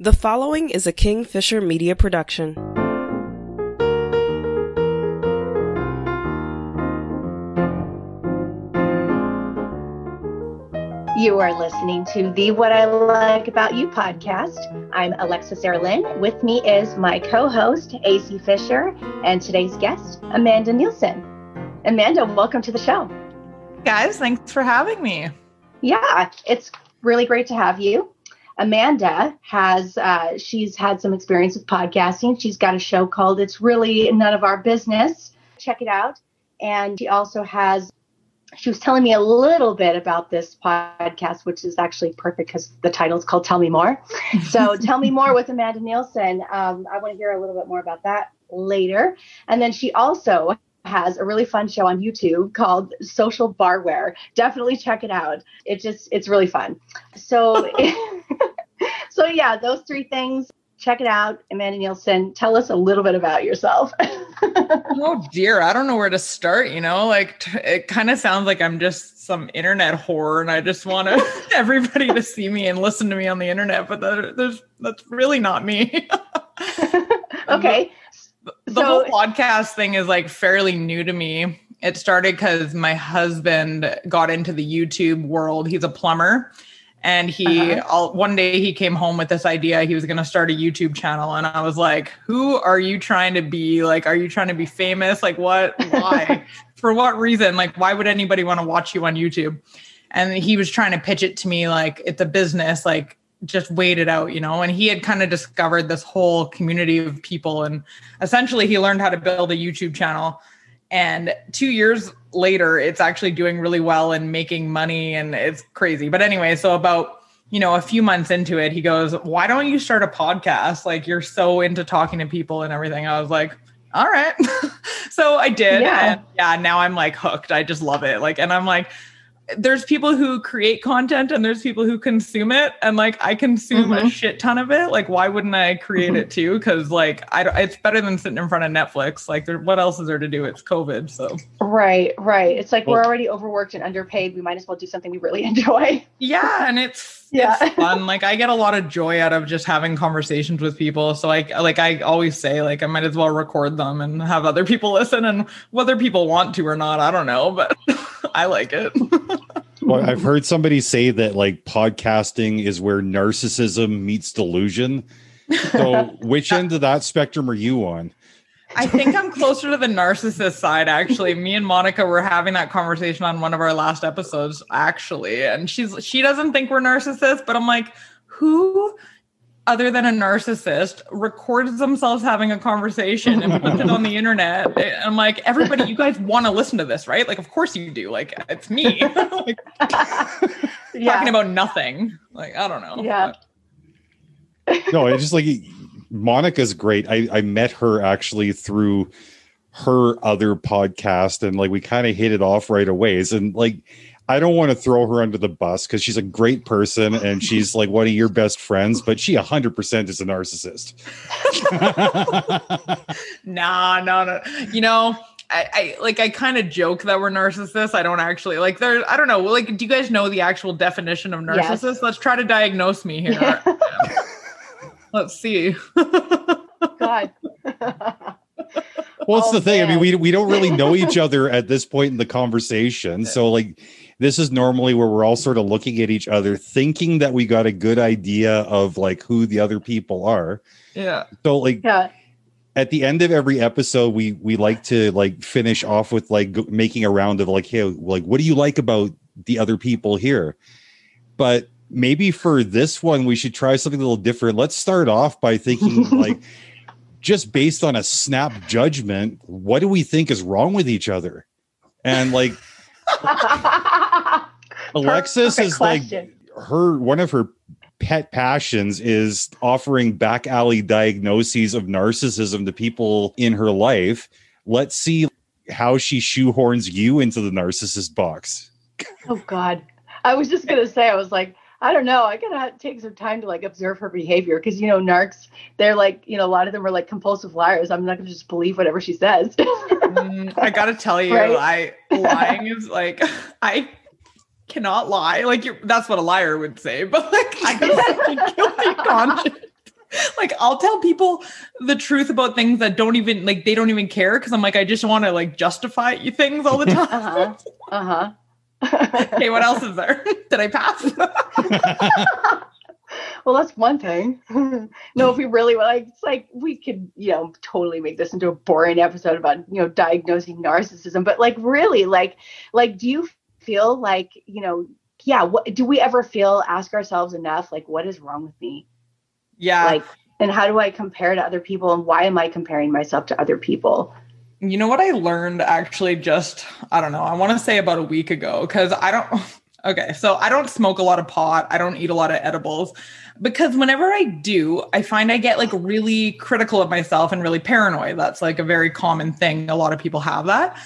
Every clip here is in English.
The following is a Kingfisher Media production. You are listening to the What I Like About You podcast. I'm Alexa Sarah Lynn. With me is my co host, AC Fisher, and today's guest, Amanda Nielsen. Amanda, welcome to the show. Guys, thanks for having me. Yeah, it's really great to have you. Amanda has uh, she's had some experience with podcasting. She's got a show called "It's Really None of Our Business." Check it out. And she also has. She was telling me a little bit about this podcast, which is actually perfect because the title is called "Tell Me More." So, "Tell Me More" with Amanda Nielsen. Um, I want to hear a little bit more about that later. And then she also has a really fun show on YouTube called Social Barware. Definitely check it out. It just it's really fun. So so yeah, those three things. Check it out, Amanda Nielsen. Tell us a little bit about yourself. oh dear, I don't know where to start. You know, like t- it kind of sounds like I'm just some internet whore, and I just want everybody to see me and listen to me on the internet. But that, there's that's really not me. okay the so, whole podcast thing is like fairly new to me. It started because my husband got into the YouTube world. He's a plumber. And he, uh-huh. all, one day he came home with this idea. He was going to start a YouTube channel. And I was like, who are you trying to be? Like, are you trying to be famous? Like, what? Why? For what reason? Like, why would anybody want to watch you on YouTube? And he was trying to pitch it to me like it's a business. Like, just wait it out, you know. And he had kind of discovered this whole community of people, and essentially he learned how to build a YouTube channel. And two years later, it's actually doing really well and making money, and it's crazy. But anyway, so about you know a few months into it, he goes, "Why don't you start a podcast? Like you're so into talking to people and everything." I was like, all right. so I did. Yeah. And yeah, now I'm like hooked. I just love it. Like, and I'm like, there's people who create content and there's people who consume it. And like i consume mm-hmm. a shit ton of it. Like why wouldn't i create mm-hmm. it too? Because like i it's better than sitting in front of netflix. Like there, what else is there to do? It's covid so. Right right. It's like well, we're already overworked and underpaid. We might as well do something we really enjoy. Yeah and it's yeah. it's fun. Like i get a lot of joy out of just having conversations with people. So like like i always say like i might as well record them and have other people listen and whether people want to or not i don't know but I like it. well, I've heard somebody say that like podcasting is where narcissism meets delusion. So, which end of that spectrum are you on? I think I'm closer to the narcissist side, actually. Me and Monica were having that conversation on one of our last episodes, actually. And she's she doesn't think we're narcissists, but I'm like, who other than a narcissist records themselves having a conversation and puts it on the internet. And I'm like, everybody, you guys want to listen to this, right? Like, of course you do. Like, it's me like, yeah. talking about nothing. Like, I don't know. Yeah. no, it's just like Monica's great. I, I met her actually through her other podcast and like we kind of hit it off right away. And like I don't want to throw her under the bus because she's a great person and she's like one of your best friends, but she 100% is a narcissist. nah, no, no. You know, I, I like I kind of joke that we're narcissists. I don't actually like there. I don't know. Like, do you guys know the actual definition of narcissist? Yes. Let's try to diagnose me here. Yeah. Let's see. God. well, it's oh, the thing. Man. I mean, we we don't really know each other at this point in the conversation. So like this is normally where we're all sort of looking at each other, thinking that we got a good idea of like who the other people are. Yeah. So like yeah. At the end of every episode, we we like to like finish off with like go, making a round of like, hey, like what do you like about the other people here? But maybe for this one, we should try something a little different. Let's start off by thinking like just based on a snap judgment, what do we think is wrong with each other? And like Alexis is question. like her one of her pet passions is offering back alley diagnoses of narcissism to people in her life. Let's see how she shoehorns you into the narcissist box. Oh God. I was just gonna say, I was like, I don't know. I gotta take some time to like observe her behavior because you know, narcs, they're like, you know, a lot of them are like compulsive liars. I'm not gonna just believe whatever she says. mm, I gotta tell you, right? I lying is like I cannot lie. Like you're that's what a liar would say, but like I a guilty conscience. like I'll tell people the truth about things that don't even like they don't even care because I'm like I just want to like justify things all the time. Uh-huh. Uh-huh. okay, what else is there? Did I pass? well, that's one thing. no, if we really like, it's like we could, you know, totally make this into a boring episode about, you know, diagnosing narcissism. But like, really, like, like, do you feel like, you know, yeah, what do we ever feel? Ask ourselves enough, like, what is wrong with me? Yeah. Like, and how do I compare to other people, and why am I comparing myself to other people? You know what I learned actually just, I don't know, I want to say about a week ago, because I don't, okay, so I don't smoke a lot of pot. I don't eat a lot of edibles because whenever I do, I find I get like really critical of myself and really paranoid. That's like a very common thing. A lot of people have that.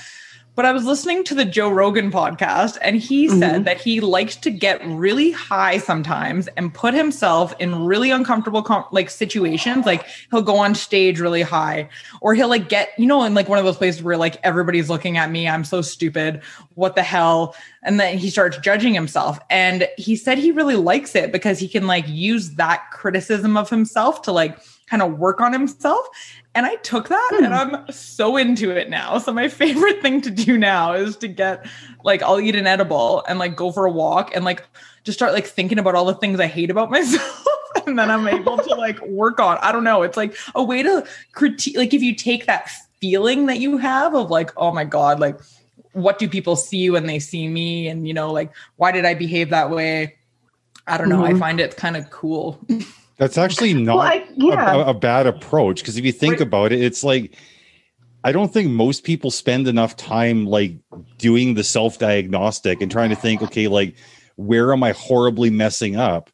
But I was listening to the Joe Rogan podcast, and he mm-hmm. said that he likes to get really high sometimes and put himself in really uncomfortable com- like situations. Like he'll go on stage really high, or he'll like get you know in like one of those places where like everybody's looking at me. I'm so stupid. What the hell? And then he starts judging himself. And he said he really likes it because he can like use that criticism of himself to like kind of work on himself. And I took that and hmm. I'm so into it now. So my favorite thing to do now is to get like I'll eat an edible and like go for a walk and like just start like thinking about all the things I hate about myself. and then I'm able to like work on. I don't know. It's like a way to critique like if you take that feeling that you have of like, oh my God, like what do people see when they see me? And you know, like why did I behave that way? I don't know. Mm-hmm. I find it kind of cool. That's actually not well, I, yeah. a, a, bad approach because if you think about it, it's like I don't think most people spend enough time like doing the self diagnostic and trying to think, okay, like where am I horribly messing up?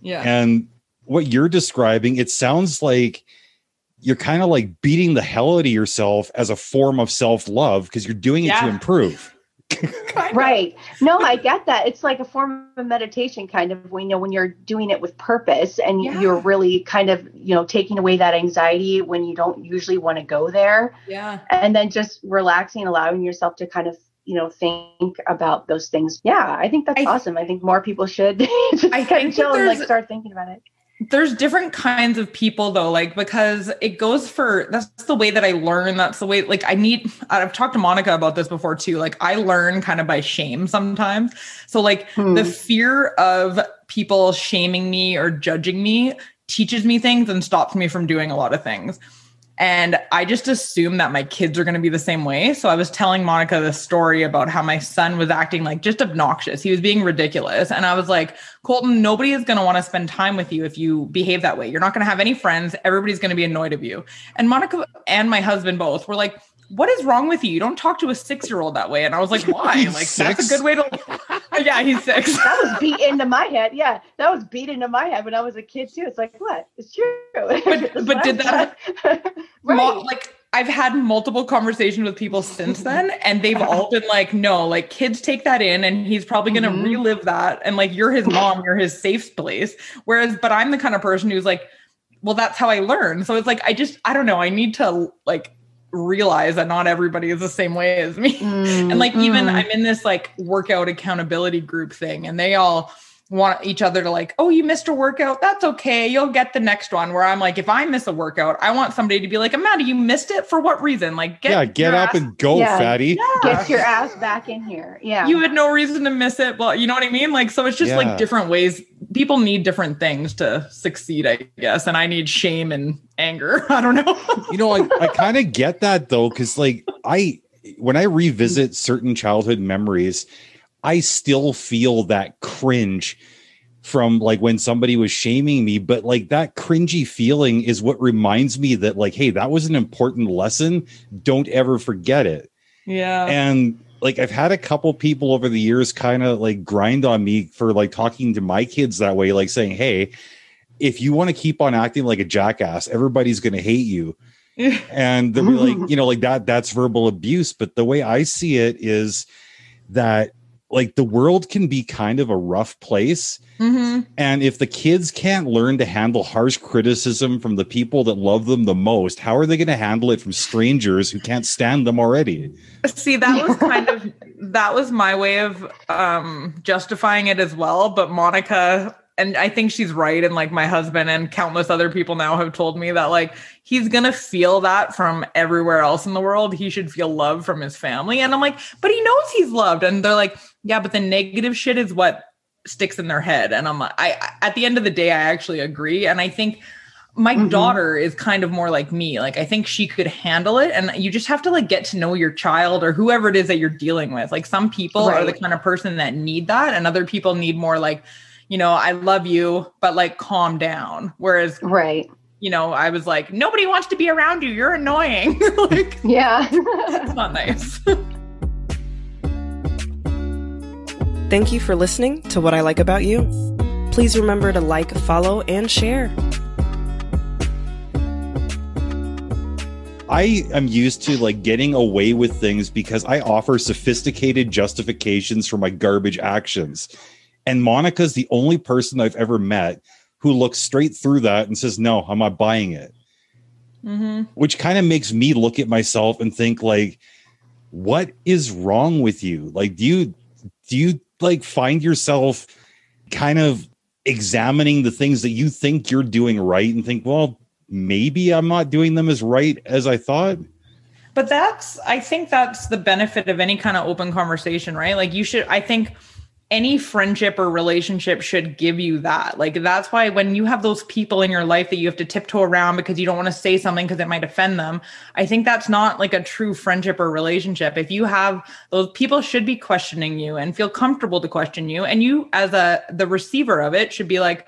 Yeah. And what you're describing, it sounds like you're kind of like beating the hell out of yourself as a form of self love because you're doing it yeah. to improve. right. No, I get that. It's like a form of meditation, kind of. When you know when you're doing it with purpose, and yeah. you're really kind of you know taking away that anxiety when you don't usually want to go there. Yeah. And then just relaxing, allowing yourself to kind of you know think about those things. Yeah, I think that's I, awesome. I think more people should just I kind of chill and like start thinking about it there's different kinds of people though like because it goes for that's the way that i learn. That's the way like i need i've talked to monica about this before too. Like i learn kind of by shame sometimes. So like hmm. the fear of people shaming me or judging me teaches me things and stops me from doing a lot of things and I just assume that my kids are going to be the same way. So I was telling Monica the story about how my son was acting like just obnoxious. He was being ridiculous. And I was like, Colton, nobody is going to want to spend time with you if you behave that way. You're not going to have any friends. Everybody's going to be annoyed of you. And Monica and my husband both were like, what is wrong with you? You don't talk to a six year old that way. And I was like, why? Like, six? that's a good way to. yeah, he's six. that was beat into my head. Yeah, that was beat into my head when I was a kid, too. It's like, what? It's true. But, but did that. right. Mo- like, I've had multiple conversations with people since then, and they've all been like, no, like kids take that in, and he's probably going to mm-hmm. relive that. And like, you're his mom, you're his safe place. Whereas, but I'm the kind of person who's like, well, that's how I learn. So it's like, I just, I don't know. I need to like realize that not everybody is the same way as me. Mm, and like even mm. I'm in this like workout accountability group thing and they all want each other to like, oh, you missed a workout. That's okay. You'll get the next one. Where I'm like, if I miss a workout, I want somebody to be like, Amanda, you missed it for what reason? Like, get yeah, get up ass- and go, yeah, fatty. Yeah. Get your ass back in here. Yeah, you had no reason to miss it. Well, you know what I mean? Like, so it's just yeah. like different ways. People need different things to succeed, I guess, and I need shame and anger. I don't know. you know, I, I kind of get that though, because like I when I revisit certain childhood memories I still feel that cringe from like when somebody was shaming me, but like that cringy feeling is what reminds me that like, hey, that was an important lesson. Don't ever forget it. Yeah. And like I've had a couple people over the years kind of like grind on me for like talking to my kids that way, like saying, Hey, if you want to keep on acting like a jackass, everybody's gonna hate you. and they'll be like, you know, like that, that's verbal abuse. But the way I see it is that like the world can be kind of a rough place. Mm-hmm. And if the kids can't learn to handle harsh criticism from the people that love them the most, how are they going to handle it from strangers who can't stand them already? See, that was kind of that was my way of um justifying it as well, but Monica and I think she's right. And like my husband and countless other people now have told me that like he's gonna feel that from everywhere else in the world. He should feel love from his family. And I'm like, but he knows he's loved. And they're like, yeah, but the negative shit is what sticks in their head. And I'm like, I at the end of the day, I actually agree. And I think my mm-hmm. daughter is kind of more like me. Like I think she could handle it. And you just have to like get to know your child or whoever it is that you're dealing with. Like some people right. are the kind of person that need that, and other people need more like, you know, I love you, but like calm down. Whereas right. You know, I was like, nobody wants to be around you. You're annoying. like, yeah. it's not nice. Thank you for listening to What I Like About You. Please remember to like, follow, and share. I am used to like getting away with things because I offer sophisticated justifications for my garbage actions. And Monica's the only person I've ever met who looks straight through that and says, No, I'm not buying it. Mm-hmm. Which kind of makes me look at myself and think, like, what is wrong with you? Like, do you do you like find yourself kind of examining the things that you think you're doing right and think, well, maybe I'm not doing them as right as I thought. But that's, I think that's the benefit of any kind of open conversation, right? Like you should, I think any friendship or relationship should give you that. Like that's why when you have those people in your life that you have to tiptoe around because you don't want to say something because it might offend them, I think that's not like a true friendship or relationship. If you have those people should be questioning you and feel comfortable to question you and you as a the receiver of it should be like,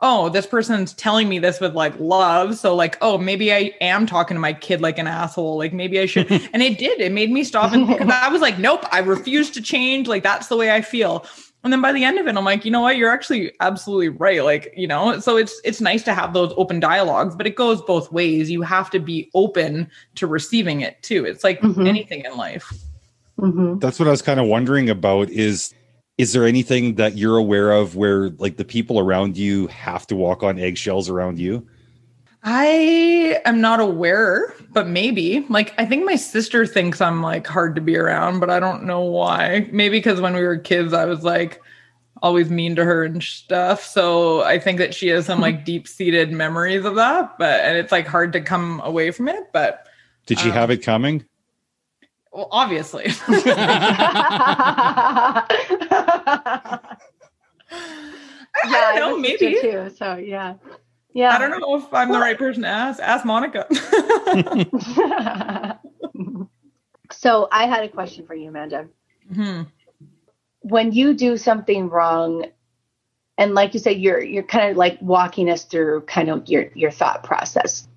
oh, this person's telling me this with like love. So like, oh, maybe I am talking to my kid like an asshole. Like maybe I should. and it did. It made me stop and because I was like, nope, I refuse to change. Like that's the way I feel. And then by the end of it, I'm like, you know what? You're actually absolutely right. Like, you know, so it's it's nice to have those open dialogues, but it goes both ways. You have to be open to receiving it too. It's like mm-hmm. anything in life. Mm-hmm. That's what I was kind of wondering about is is there anything that you're aware of where like the people around you have to walk on eggshells around you? I am not aware, but maybe. Like, I think my sister thinks I'm like hard to be around, but I don't know why. Maybe because when we were kids, I was like always mean to her and stuff. So I think that she has some like deep seated memories of that, but and it's like hard to come away from it. But did she um, have it coming? Well, obviously. yeah, I don't know, maybe too. So yeah. Yeah. I don't know if I'm the right person to ask. Ask Monica. so I had a question for you, Amanda. Mm-hmm. When you do something wrong, and like you said, you're you're kind of like walking us through kind of your your thought process.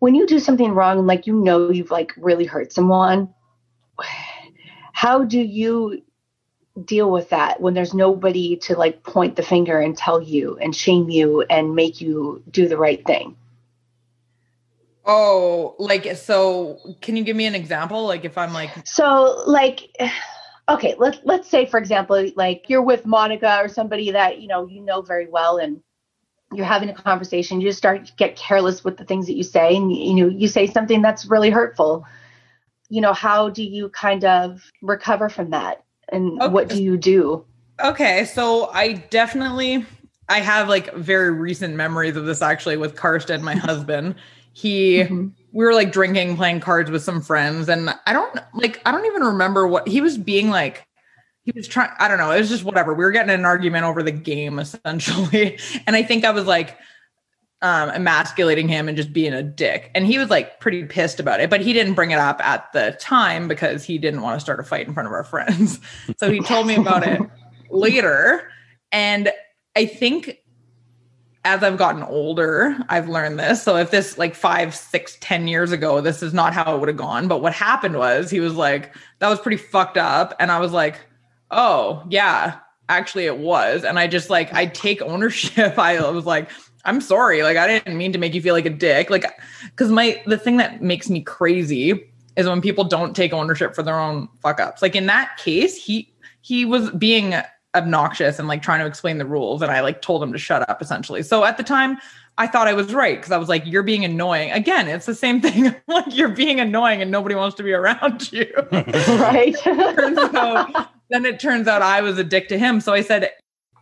When you do something wrong, like you know you've like really hurt someone, how do you deal with that when there's nobody to like point the finger and tell you and shame you and make you do the right thing? Oh, like so can you give me an example? Like if I'm like So like okay, let's let's say for example like you're with Monica or somebody that you know you know very well and you're having a conversation you just start to get careless with the things that you say and you know you say something that's really hurtful. You know how do you kind of recover from that and okay. what do you do? Okay, so I definitely I have like very recent memories of this actually with Karsten, my husband. He mm-hmm. we were like drinking, playing cards with some friends, and I don't like I don't even remember what he was being like. He was trying, I don't know, it was just whatever. We were getting an argument over the game essentially. And I think I was like, um, emasculating him and just being a dick. And he was like pretty pissed about it, but he didn't bring it up at the time because he didn't want to start a fight in front of our friends. So he told me about it later. And I think as I've gotten older, I've learned this. So if this like five, six, ten years ago, this is not how it would have gone. But what happened was he was like, that was pretty fucked up. And I was like, oh, yeah, actually it was. And I just like, I take ownership. I was like, I'm sorry. Like I didn't mean to make you feel like a dick. Like cuz my the thing that makes me crazy is when people don't take ownership for their own fuck ups. Like in that case, he he was being obnoxious and like trying to explain the rules and I like told him to shut up essentially. So at the time I thought I was right because I was like, you're being annoying. Again, it's the same thing. like you're being annoying and nobody wants to be around you. right. so then it turns out I was a dick to him. So I said,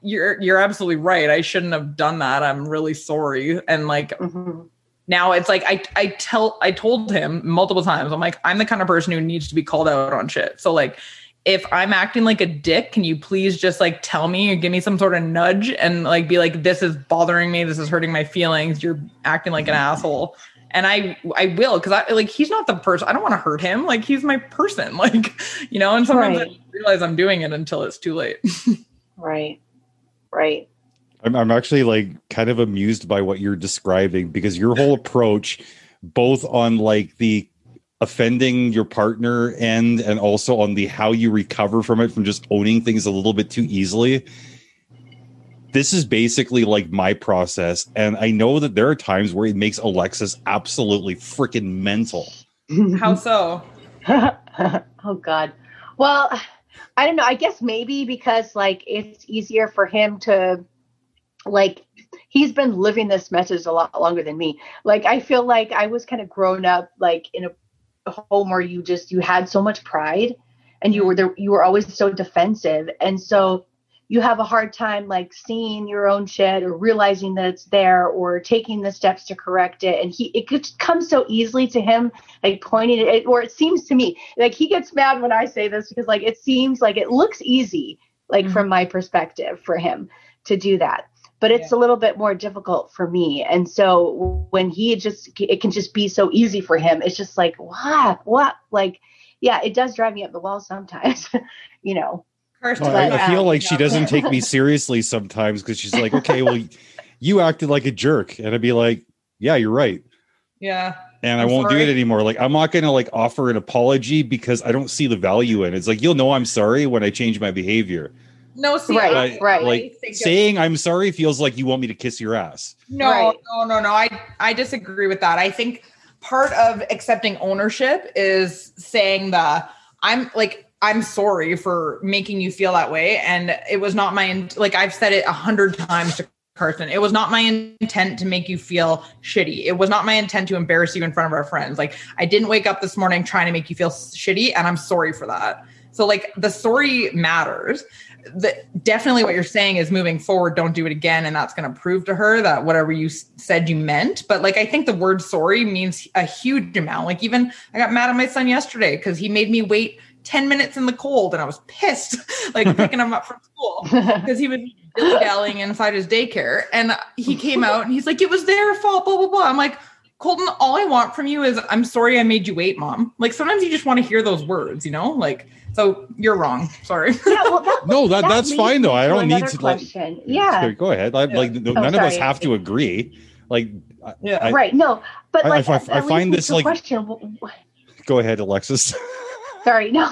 you're you're absolutely right. I shouldn't have done that. I'm really sorry. And like mm-hmm. now it's like I I tell I told him multiple times. I'm like I'm the kind of person who needs to be called out on shit. So like if I'm acting like a dick, can you please just like tell me or give me some sort of nudge and like be like this is bothering me, this is hurting my feelings, you're acting like an asshole. And I I will because I like he's not the person I don't want to hurt him. Like he's my person. Like, you know, and sometimes right. I realize I'm doing it until it's too late. right right? I'm, I'm actually like kind of amused by what you're describing because your whole approach both on like the offending your partner end and also on the how you recover from it from just owning things a little bit too easily this is basically like my process. And i know that there are times where it makes alexis absolutely freaking mental. How so? Oh god. Well I don't know. I guess maybe because like it's easier for him to like he's been living this message a lot longer than me. Like I feel like I was kind of grown up like in a home where you just you had so much pride and you were there you were always so defensive. And so you have a hard time like seeing your own shit or realizing that it's there or taking the steps to correct it. And he it could come so easily to him like pointing it or it seems to me like he gets mad when i say this because like it seems like it looks easy like mm-hmm. from my perspective for him to do that. But it's yeah. a little bit more difficult for me. And so when he just it can just be so easy for him it's just like what? What? Like yeah it does drive me up the wall sometimes you know First oh, I, I, feel like she doesn't take me seriously sometimes because she's like, okay, well, you acted like a jerk. And I'd be like, yeah, you're right. Yeah. And I'm I will not do it anymore. Like, I'm not going to like offer an apology because I don't see the value in it. It's like, you'll know I'm sorry when I change my behavior. No, see, right, right. Like saying I'm sorry feels like you want me to kiss your ass. No, right. no, no, no. I, I disagree with that. I think part of accepting ownership is saying the I'm like I'm sorry for making you feel that way. And it was not my, like I've said it a hundred times to Carson. It was not my intent to make you feel shitty. It was not my intent to embarrass you in front of our friends. Like I didn't wake up this morning trying to make you feel shitty and I'm sorry for that. So like the sorry matters. The, definitely what you're saying is moving forward don't do it again and that's going to prove to her that whatever you said you meant but like i think the word sorry means a huge amount like even i got mad at my son yesterday because he made me wait 10 minutes in the cold and I was pissed, like picking him up from school because he was dilly inside his daycare. And he came out and he's like, it was their fault, blah, blah, blah. I'm like, Colton, all I want from you is I'm sorry I made you wait, mom. Like sometimes you just want to hear those words, you know? Like, so you're wrong. Sorry. Yeah, well, that, no, that, that that's fine though. I don't need to question. like yeah. Go ahead. I. Like oh, none sorry. of us have to agree. Like yeah. I, right. No, but like I, I, I find this like question. Go ahead, Alexis. Sorry, no.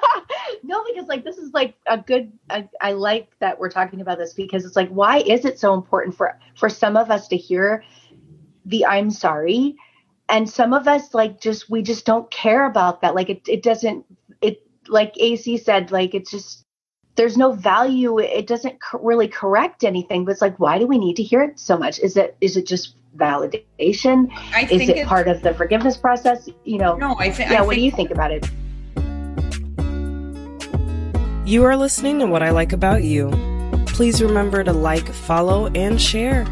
no, because like this is like a good. I, I like that we're talking about this because it's like, why is it so important for for some of us to hear the "I'm sorry," and some of us like just we just don't care about that. Like it it doesn't it like AC said like it's just there's no value. It doesn't co- really correct anything. But it's like, why do we need to hear it so much? Is it is it just validation? I is it part of the forgiveness process? You know. No, I think. Yeah. I what think, do you think about it? You are listening to What I Like About You. Please remember to like, follow, and share.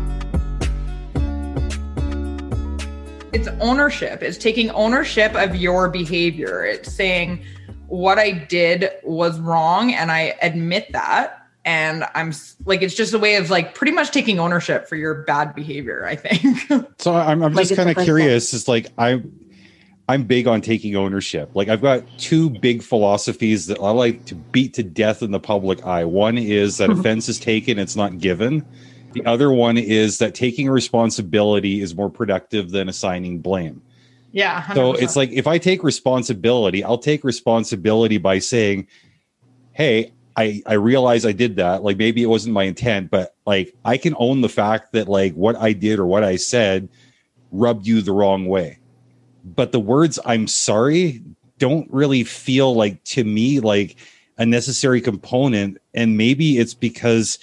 It's ownership. It's taking ownership of your behavior. It's saying what I did was wrong and I admit that. And I'm like, it's just a way of like pretty much taking ownership for your bad behavior, I think. so I'm, I'm like just kind of curious. It's like, I, I'm big on taking ownership. Like I've got two big philosophies that I like to beat to death in the public eye. One is that offense is taken, it's not given. The other one is that taking responsibility is more productive than assigning blame. Yeah. 100%. So it's like if I take responsibility, I'll take responsibility by saying, "Hey, I I realize I did that. Like maybe it wasn't my intent, but like I can own the fact that like what I did or what I said rubbed you the wrong way." But the words I'm sorry don't really feel like to me like a necessary component. And maybe it's because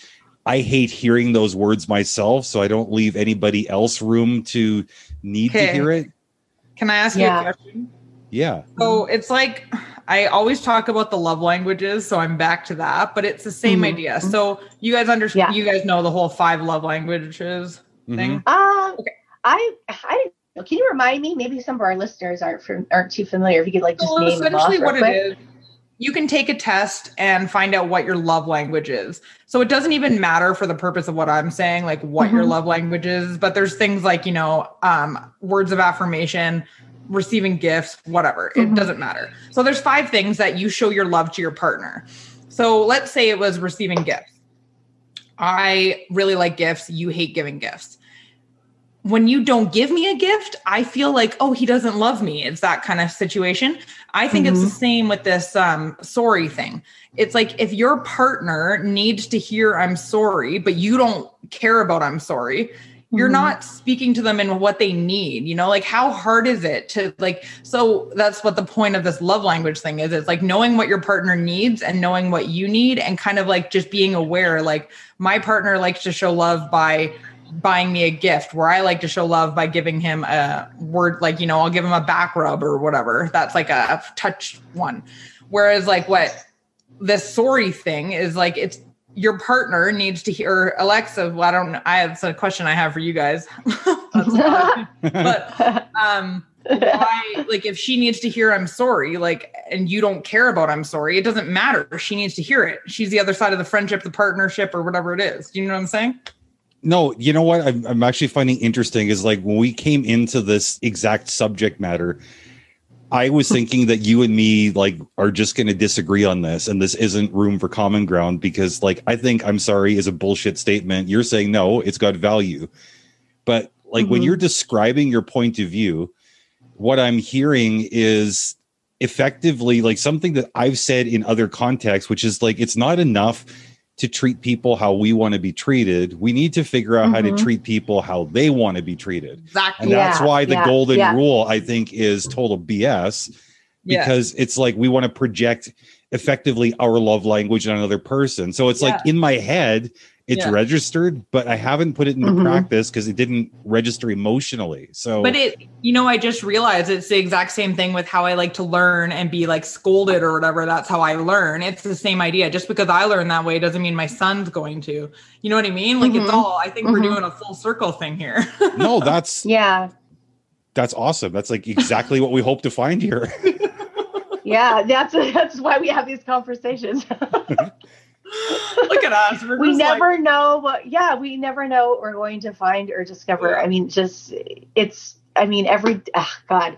I hate hearing those words myself, so I don't leave anybody else room to need okay. to hear it. Can I ask yeah. you a question? Yeah. So it's like I always talk about the love languages, so I'm back to that, but it's the same Mhm. idea. So you guys understand, Yeah. you guys know the whole five love languages thing. Um, Okay. I I didn't know. Can you remind me? Maybe some of our listeners aren't fam- aren't too familiar. If you could like just So name them off essentially, what it is, you can take a test and find out what your love language is. So it doesn't even matter for the purpose of what I'm saying, like what your Mhm. love language is. But there's things like you know, um, words of affirmation, receiving gifts, whatever. It Mhm. doesn't matter. So there's five things that you show your love to your partner. So let's say it was receiving gifts. I really like gifts. You hate giving gifts when you don't give me a gift, I feel like, oh, he doesn't love me. It's that kind of situation. I think it's the same with this um, sorry thing. It's like if your partner needs to hear I'm sorry, but you don't care about I'm sorry, you're Mhm. not speaking to them in what they need. You know, like how hard is it to like, so that's what the point of this love language thing is. It's like knowing what your partner needs and knowing what you need and kind of like just being aware. Like my partner likes to show love by buying me a gift where I like to show love by giving him a word like, you know, I'll give him a back rub or whatever. That's like a touch one. Whereas like what this sorry thing is like it's your partner needs to hear Alexa. Well, I don't. I have a question I have for you guys. But um why like if she needs to hear I'm sorry, like and you don't care about I'm sorry, it doesn't matter. She needs to hear it. She's the other side of the friendship, the partnership, or whatever it is. Do you know what I'm saying? No, you know what I'm, I'm actually finding interesting is like when we came into this exact subject matter, I was thinking that you and me like are just going to disagree on this, and this isn't room for common ground because like I think I'm sorry is a bullshit statement. You're saying no, it's got value, but like when Mhm. you're describing your point of view, what I'm hearing is effectively like something that I've said in other contexts, which is like it's not enough to treat people how we want to be treated. We need to figure out how to Mhm. treat people how they want to be treated. Exactly. And that's Yeah, why the yeah, golden yeah. rule, I think, is total BS because it's like we want to project effectively our love language on another person. So it's like in my head, it's Yeah. registered, but I haven't put it into Mhm. practice because it didn't register emotionally. So, But it, you know, I just realized it's the exact same thing with how I like to learn and be like scolded or whatever. That's how I learn. It's the same idea. Just because I learn that way doesn't mean my son's going to. You know what I mean? Like it's Mhm. all. I think we're Mhm. doing a full circle thing here. no, that's yeah, that's awesome. That's like exactly what we hope to find here. yeah. That's that's why we have these conversations. Look at us. We just like- never know what. Yeah, we never know what we're going to find or discover. Yeah. I mean, just it's. I mean, every ah, God,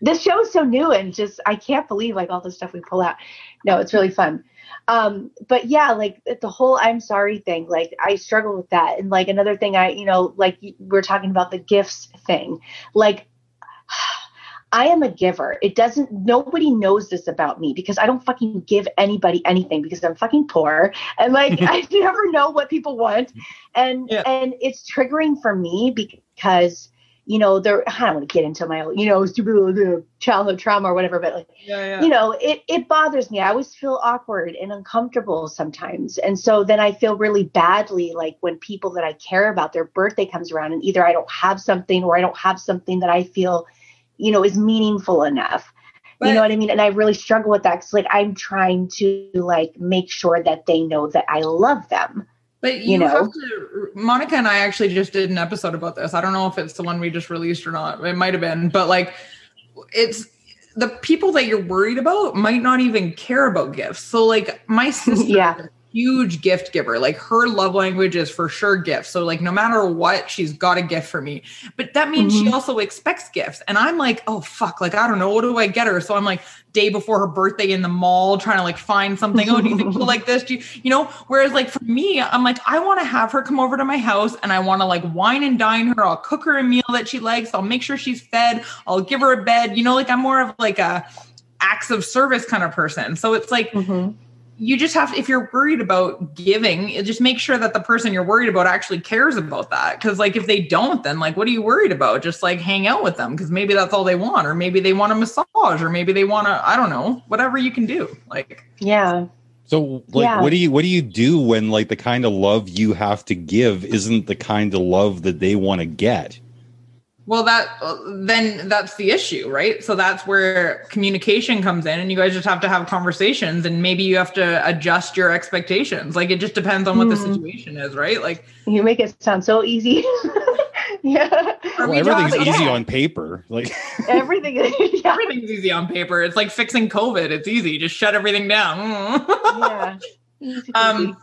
this show is so new and just I can't believe like all the stuff we pull out. No, it's really fun. Um, but yeah, like the whole I'm sorry thing, like I struggle with that. And like another thing, I you know, like we're talking about the gifts thing, like. I am a giver. It doesn't, nobody knows this about me because I don't fucking give anybody anything because I'm fucking poor. And like, I never know what people want. And, Yeah. and it's triggering for me because, you know, there, I don't want to get into my, you know, stupid childhood trauma or whatever, but like, Yeah, yeah. you know, it, it bothers me. I always feel awkward and uncomfortable sometimes. And so then I feel really badly like when people that I care about, their birthday comes around and either I don't have something or I don't have something that I feel, you know, is meaningful enough. But- you know what I mean? And I really struggle with that because like I'm trying to like make sure that they know that I love them. But you, you know? have to. Monica and I actually just did an episode about this. I don't know if it's the one we just released or not. It might have been, but like, it's the people that you're worried about might not even care about gifts. So like, my sister, Yeah. Huge gift giver. Like her love language is for sure gifts. So like, no matter what, she's got a gift for me. But that means she Mhm. also expects gifts, and I'm like, oh fuck, like I don't know, what do I get her? So I'm like, day before her birthday in the mall, trying to like find something. Oh, do you think she'll like this? Do you, you know? Whereas like for me, I'm like, I want to have her come over to my house and I want to like wine and dine her. I'll cook her a meal that she likes. I'll make sure she's fed. I'll give her a bed. You know, like I'm more of like a acts of service kind of person. So it's like Mhm. You just have to if you're worried about giving just make sure that the person you're worried about actually cares about that because like if they don't then like what are you worried about just like hang out with them because maybe that's all they want or maybe they want a massage or maybe they want to i don't know whatever you can do like Yeah. So like Yeah. what do you what do you do when like the kind of love you have to give isn't the kind of love that they want to get? Well, that then that's the issue, right? So that's where communication comes in, and you guys just have to have conversations, and maybe you have to adjust your expectations. Like it just depends on what mm. the hmm. situation is, right? Like you make it sound so easy. yeah, well, everything's easy yeah. on paper. Like everything, yeah. everything's easy on paper. It's like fixing COVID. It's easy. Just shut everything down. yeah. Um.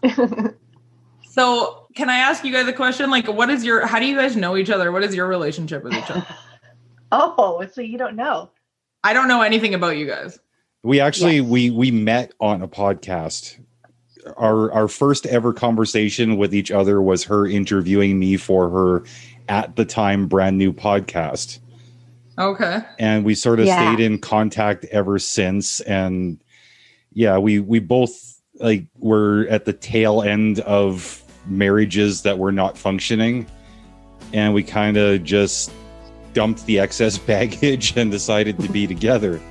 so can I ask you guys a question? Like, what is your, how do you guys know each other? What is your relationship with each other? oh, so you don't know? I don't know anything about you guys. We actually, yes. we, we met on a podcast. Our, our first ever conversation with each other was her interviewing me for her at the time brand new podcast. Okay. And we sort of yeah. stayed in contact ever since. And yeah, we, we both like were at the tail end of marriages that were not functioning. And we kind of just dumped the excess baggage and decided to be together.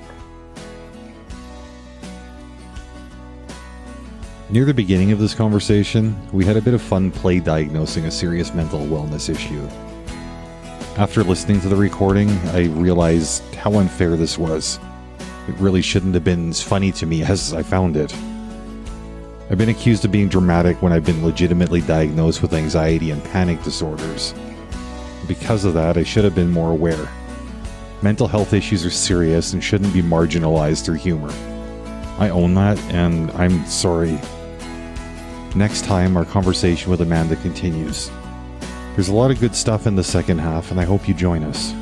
Near the beginning of this conversation, we had a bit of fun play diagnosing a serious mental wellness issue. After listening to the recording, I realized how unfair this was. It really shouldn't have been as funny to me as I found it. I've been accused of being dramatic when I've been legitimately diagnosed with anxiety and panic disorders. Because of that, I should have been more aware. Mental health issues are serious and shouldn't be marginalized through humor. I own that, and I'm sorry. Next time, our conversation with Amanda continues. There's a lot of good stuff in the second half, and I hope you join us.